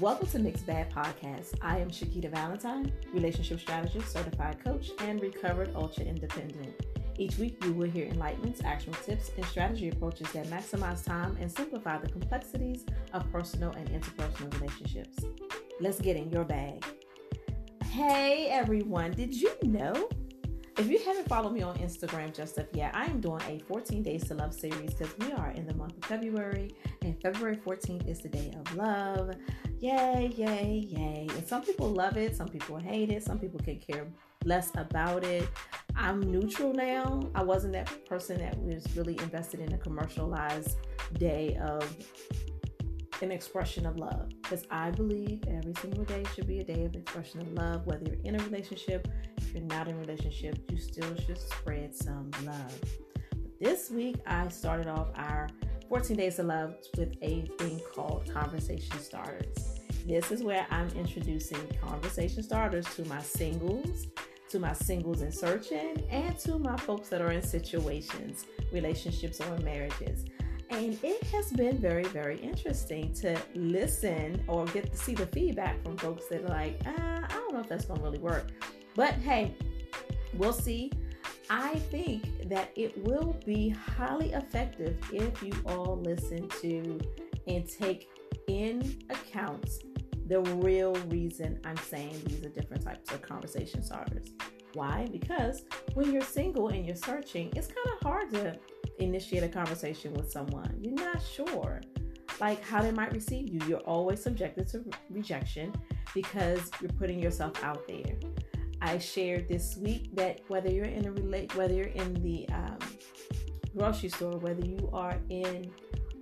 Welcome to Mixed Bag Podcast. I am Shakita Valentine, relationship strategist, certified coach, and recovered ultra independent. Each week, you will hear enlightenments, actionable tips, and strategy approaches that maximize time and simplify the complexities of personal and interpersonal relationships. Let's get in your bag. Hey everyone, did you know? If you haven't followed me on Instagram just up yet, I am doing a 14 Days to Love series because we are in the month of February, and February 14th is the day of love. Yay, yay, yay. And some people love it, some people hate it, some people can care less about it. I'm neutral now. I wasn't that person that was really invested in a commercialized day of an expression of love because I believe every single day should be a day of expression of love. Whether you're in a relationship, if you're not in a relationship, you still should spread some love. This week, I started off our 14 Days of Love with a thing called Conversation Starters. This is where I'm introducing conversation starters to my singles, to my singles in searching, and to my folks that are in situations, relationships, or marriages. And it has been very, very interesting to listen or get to see the feedback from folks that are like, ah, I don't know if that's going to really work. But hey, we'll see. I think that it will be highly effective if you all listen to and take in account the real reason I'm saying these are different types of conversation starters. Why? Because when you're single and you're searching, it's kind of hard to initiate a conversation with someone. You're not sure like how they might receive you. You're always subjected to rejection because you're putting yourself out there. I shared this week that whether you're in a relate, whether you're in the um, grocery store, whether you are in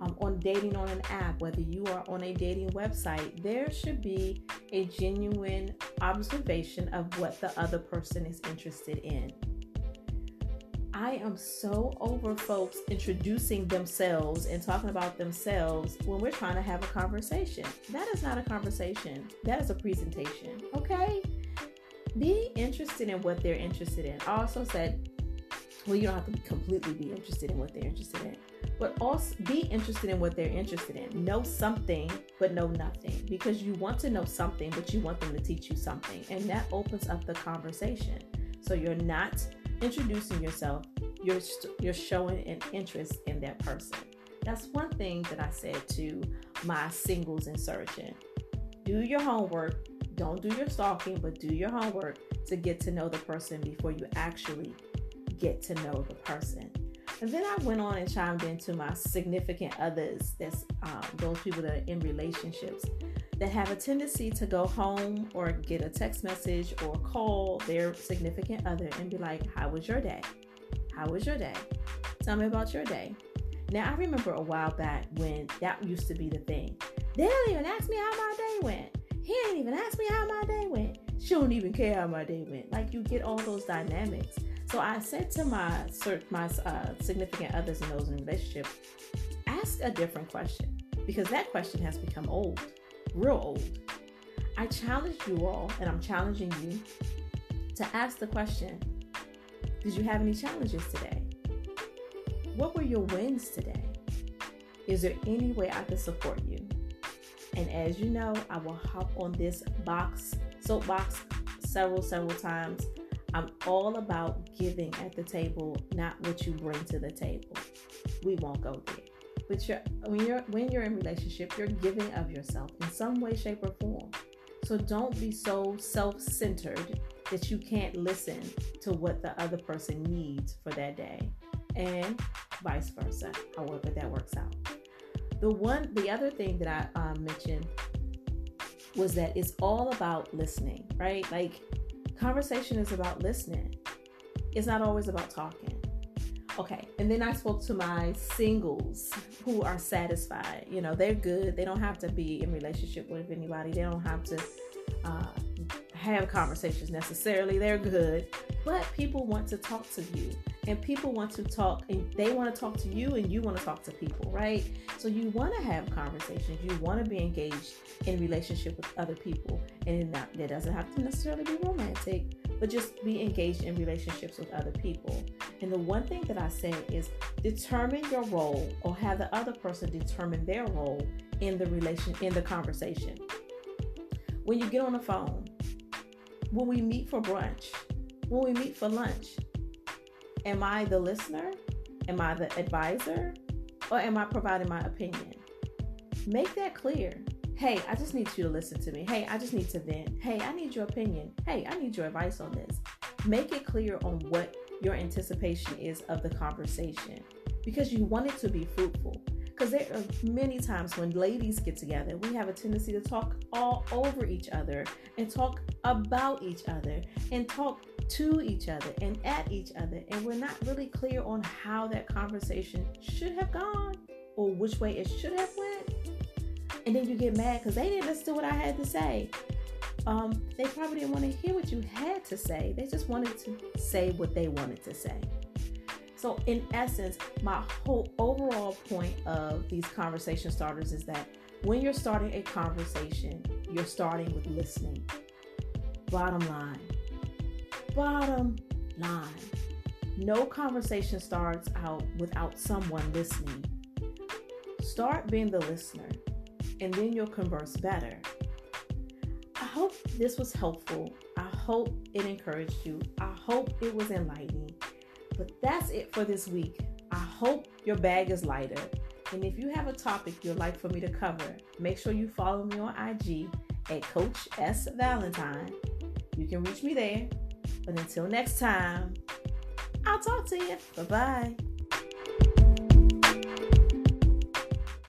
um, on dating on an app, whether you are on a dating website, there should be a genuine observation of what the other person is interested in. I am so over folks introducing themselves and talking about themselves when we're trying to have a conversation. That is not a conversation, that is a presentation, okay? Be interested in what they're interested in. I also said, well, you don't have to completely be interested in what they're interested in but also be interested in what they're interested in. Know something, but know nothing because you want to know something, but you want them to teach you something. And that opens up the conversation. So you're not introducing yourself, you're, you're showing an interest in that person. That's one thing that I said to my singles in searching. Do your homework. Don't do your stalking, but do your homework to get to know the person before you actually get to know the person. And then I went on and chimed into my significant others, that's um, those people that are in relationships that have a tendency to go home or get a text message or call their significant other and be like, How was your day? How was your day? Tell me about your day. Now, I remember a while back when that used to be the thing. They don't even ask me how my day went. He ain't even ask me how my day went. She don't even care how my day went. Like you get all those dynamics. So I said to my my uh, significant others in those in relationship, ask a different question because that question has become old, real old. I challenge you all, and I'm challenging you to ask the question: Did you have any challenges today? What were your wins today? Is there any way I can support you? And as you know, I will hop on this box, soapbox, several, several times I'm all about giving at the table, not what you bring to the table. We won't go there. But you're, when you're when you're in relationship, you're giving of yourself in some way, shape, or form. So don't be so self-centered that you can't listen to what the other person needs for that day, and vice versa. However, that works out. The one, the other thing that I um, mentioned was that it's all about listening, right? Like Conversation is about listening, it's not always about talking. Okay, and then I spoke to my singles who are satisfied. You know, they're good. They don't have to be in relationship with anybody. They don't have to uh, have conversations necessarily. They're good, but people want to talk to you and people want to talk and they want to talk to you and you want to talk to people right? So you want to have conversations you want to be engaged in relationship with other people and that doesn't have to necessarily be romantic but just be engaged in relationships with other people. And the one thing that i say is determine your role or have the other person determine their role in the relation in the conversation. When you get on the phone, when we meet for brunch, when we meet for lunch, am I the listener? Am I the advisor? Or am I providing my opinion? Make that clear. Hey, I just need you to listen to me. Hey, I just need to vent. Hey, I need your opinion. Hey, I need your advice on this. Make it clear on what your anticipation is of the conversation because you want it to be fruitful. Because there are many times when ladies get together, we have a tendency to talk all over each other and talk about each other and talk to each other and at each other. And we're not really clear on how that conversation should have gone or which way it should have went. And then you get mad because they didn't listen to what I had to say. Um, they probably didn't want to hear what you had to say. They just wanted to say what they wanted to say. So, in essence, my whole overall point of these conversation starters is that when you're starting a conversation, you're starting with listening. Bottom line. Bottom line. No conversation starts out without someone listening. Start being the listener, and then you'll converse better. I hope this was helpful. I hope it encouraged you. I hope it was enlightening. But that's it for this week. I hope your bag is lighter. And if you have a topic you'd like for me to cover, make sure you follow me on IG at Coach S Valentine. You can reach me there. But until next time, I'll talk to you. Bye bye.